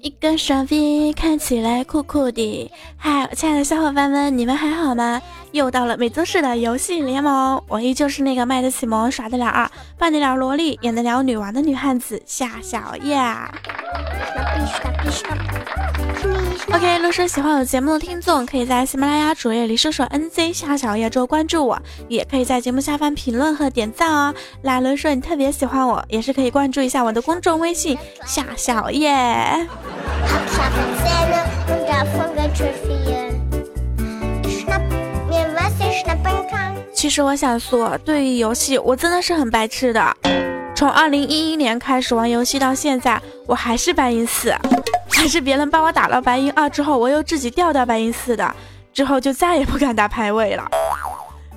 一个傻逼看起来酷酷的。嗨，亲爱的小伙伴们，你们还好吗？又到了每周四的游戏联盟，我依旧是那个卖得起萌、耍得了二、扮得了萝莉、演得了女王的女汉子夏小叶。OK，如果说喜欢我节目的听众，可以在喜马拉雅主页里搜索 NZ 夏小叶之后关注我，也可以在节目下方评论和点赞哦。来，如果说你特别喜欢我，也是可以关注一下我的公众微信夏小叶。其实我想说，对于游戏，我真的是很白痴的。从二零一一年开始玩游戏到现在，我还是白银四。还是别人帮我打了白银二之后，我又自己掉到白银四的，之后就再也不敢打排位了。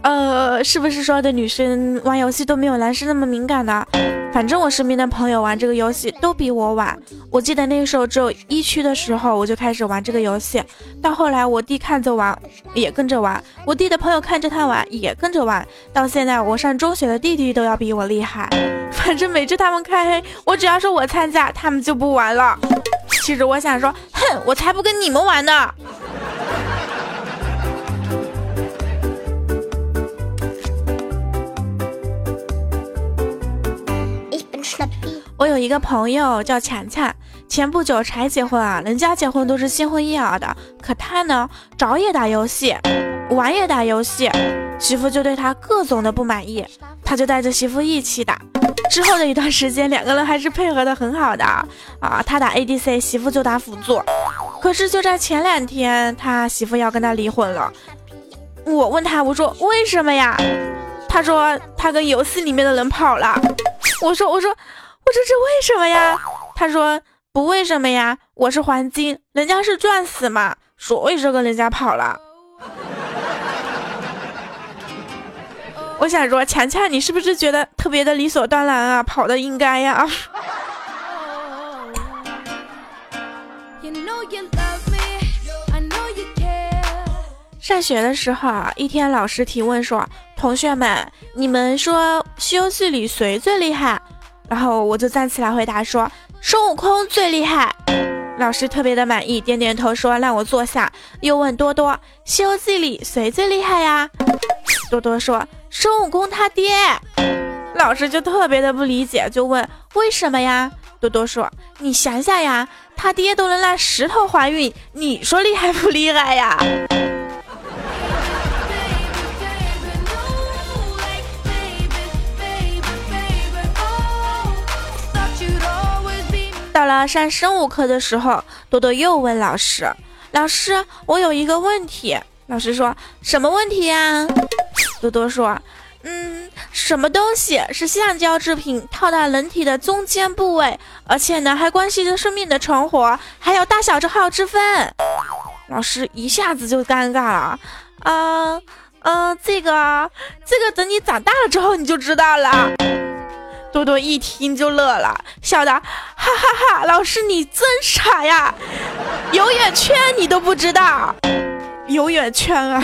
呃，是不是说的女生玩游戏都没有男生那么敏感呢？反正我身边的朋友玩这个游戏都比我晚。我记得那个时候只有一区的时候，我就开始玩这个游戏。到后来我弟看着玩，也跟着玩；我弟的朋友看着他玩，也跟着玩。到现在我上中学的弟弟都要比我厉害。反正每次他们开黑，我只要说我参加，他们就不玩了。其实我想说，哼，我才不跟你们玩呢。我有一个朋友叫强强，前不久才结婚啊，人家结婚都是新婚燕尔的，可他呢，早也打游戏，晚也打游戏，媳妇就对他各种的不满意，他就带着媳妇一起打。之后的一段时间，两个人还是配合的很好的啊。他打 ADC，媳妇就打辅助。可是就在前两天，他媳妇要跟他离婚了。我问他，我说为什么呀？他说他跟游戏里面的人跑了。我说我说这为什么呀？他说不为什么呀，我是黄金，人家是钻石嘛，所以说跟人家跑了。我想说，强强，你是不是觉得特别的理所当然啊？跑的应该呀。上学的时候啊，一天老师提问说：“同学们，你们说《西游记》里谁最厉害？”然后我就站起来回答说：“孙悟空最厉害。”老师特别的满意，点点头说：“让我坐下。”又问多多：“《西游记》里谁最厉害呀？”多多说。孙悟空他爹，老师就特别的不理解，就问为什么呀？多多说：“你想想呀，他爹都能让石头怀孕，你说厉害不厉害呀？”了上生物课的时候，多多又问老师：“老师，我有一个问题。”老师说什么问题呀？多多说，嗯，什么东西是橡胶制品套在人体的中间部位，而且呢还关系着生命的存活，还有大小之号之分。老师一下子就尴尬了，啊，嗯，这个，这个等你长大了之后你就知道了。多多一听就乐了，笑的哈哈哈，老师你真傻呀，有眼圈你都不知道，有眼圈啊。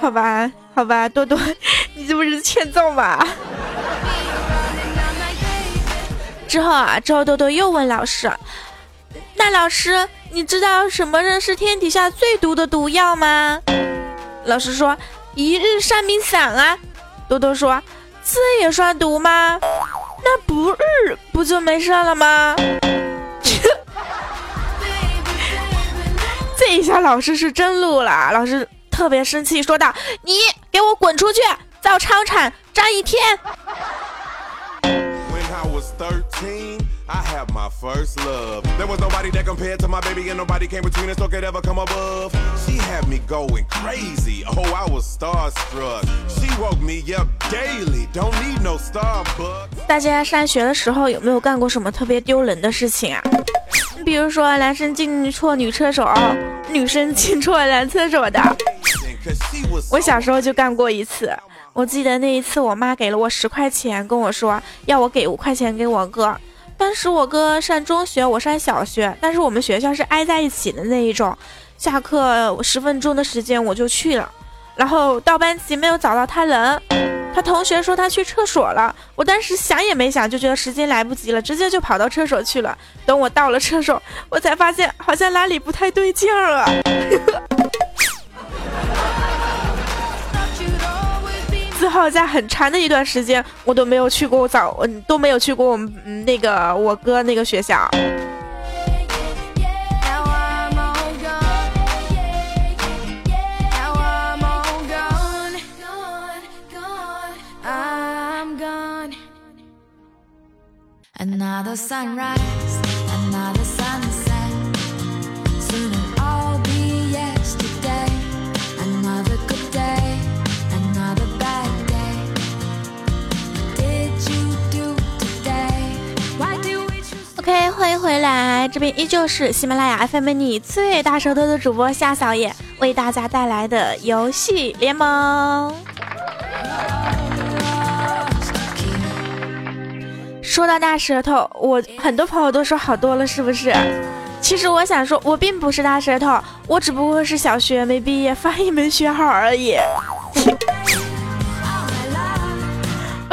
好吧，好吧，多多，你这不是欠揍吗？之后啊，之后多多又问老师：“那老师，你知道什么人是天底下最毒的毒药吗？”老师说：“一日三米散啊。”多多说：“这也算毒吗？那不日不就没事了吗？” 这一下老师是真怒了，老师。特别生气，说道：“你给我滚出去，造操场站一天。” I have my first love. 大家上学的时候有没有干过什么特别丢人的事情啊？比如说男生进错女厕所，女生进错男厕所的。我小时候就干过一次，我记得那一次，我妈给了我十块钱，跟我说要我给五块钱给我哥。当时我哥上中学，我上小学，但是我们学校是挨在一起的那一种。下课十分钟的时间我就去了，然后到班级没有找到他人，他同学说他去厕所了，我当时想也没想，就觉得时间来不及了，直接就跑到厕所去了。等我到了厕所，我才发现好像哪里不太对劲儿啊。后在很长的一段时间，我都没有去过早，嗯，都没有去过我们那个我哥那个学校。OK，来，这边依旧是喜马拉雅 FM 你最大舌头的主播夏小野为大家带来的游戏联盟。说到大舌头，我很多朋友都说好多了，是不是？其实我想说，我并不是大舌头，我只不过是小学没毕业，发音没学好而已。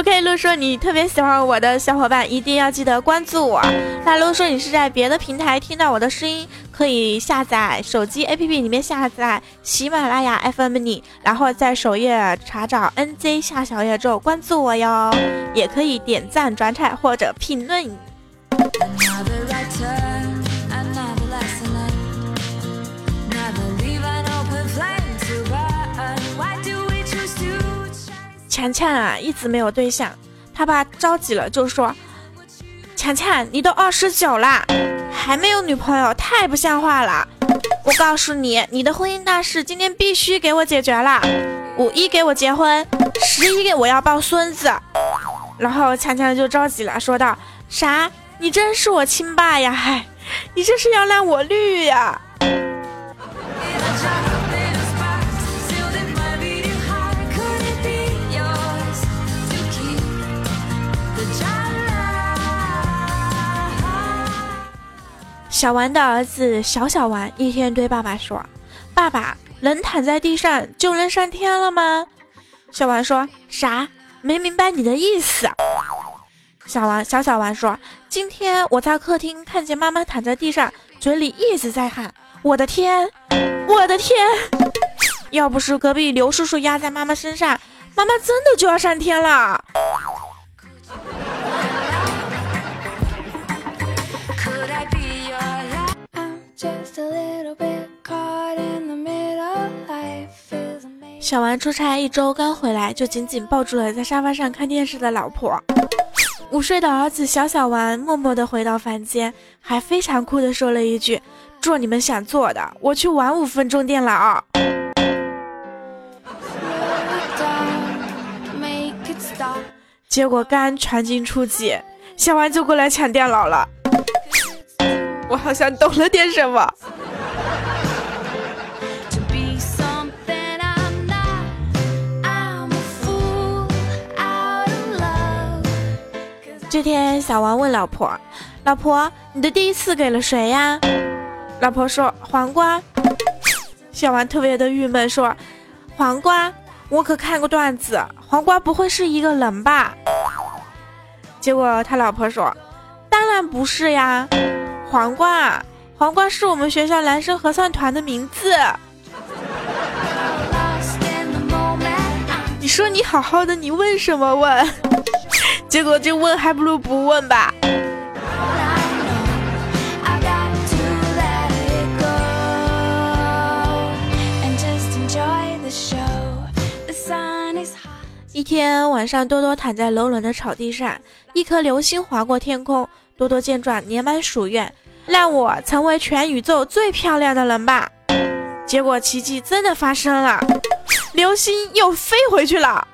OK，如果说你特别喜欢我的小伙伴，一定要记得关注我。那如果说你是在别的平台听到我的声音，可以下载手机 APP 里面下载喜马拉雅 FM 你，然后在首页查找 NZ 夏小页之后关注我哟。也可以点赞、转采或者评论。强强啊，一直没有对象，他爸着急了，就说：“强强，你都二十九了，还没有女朋友，太不像话了！我告诉你，你的婚姻大事今天必须给我解决了。五一给我结婚，十一给我要抱孙子。”然后强强就着急了，说道：“啥？你真是我亲爸呀？嗨，你这是要让我绿呀？”小丸的儿子小小丸一天对爸爸说：“爸爸，人躺在地上就能上天了吗？”小丸说：“啥？没明白你的意思。”小丸小小丸说：“今天我在客厅看见妈妈躺在地上，嘴里一直在喊：‘我的天，我的天！’要不是隔壁刘叔叔压在妈妈身上，妈妈真的就要上天了。”小丸出差一周刚回来，就紧紧抱住了在沙发上看电视的老婆。午睡的儿子小小丸默默地回到房间，还非常酷地说了一句：“做你们想做的，我去玩五分钟电脑。”结果刚传进出击，小丸就过来抢电脑了。我好像懂了点什么。这天，小王问老婆：“老婆，你的第一次给了谁呀？”老婆说：“黄瓜。”小王特别的郁闷，说：“黄瓜，我可看过段子，黄瓜不会是一个人吧？”结果他老婆说：“当然不是呀，黄瓜，黄瓜是我们学校男生合唱团的名字。”你说你好好的，你问什么问？结果就问，还不如不问吧。一天晚上，多多躺在柔软的草地上，一颗流星划过天空。多多见状，连忙许愿，让我成为全宇宙最漂亮的人吧。结果奇迹真的发生了，流星又飞回去了。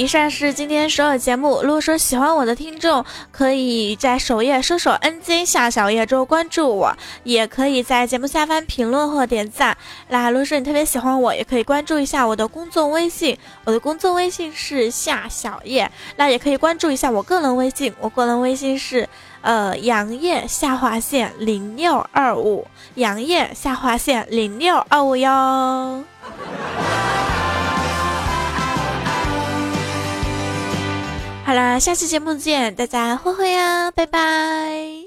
以上是今天所有节目。如果说喜欢我的听众，可以在首页搜索 “nj 夏小叶”之后关注我，也可以在节目下方评论或点赞。那如果说你特别喜欢我，也可以关注一下我的公众微信，我的公众微信是夏小叶。那也可以关注一下我个人微信，我个人微信是呃杨叶下划线零六二五，杨叶下划线零六二五哟。好啦，下期节目见，大家挥挥呀，拜拜。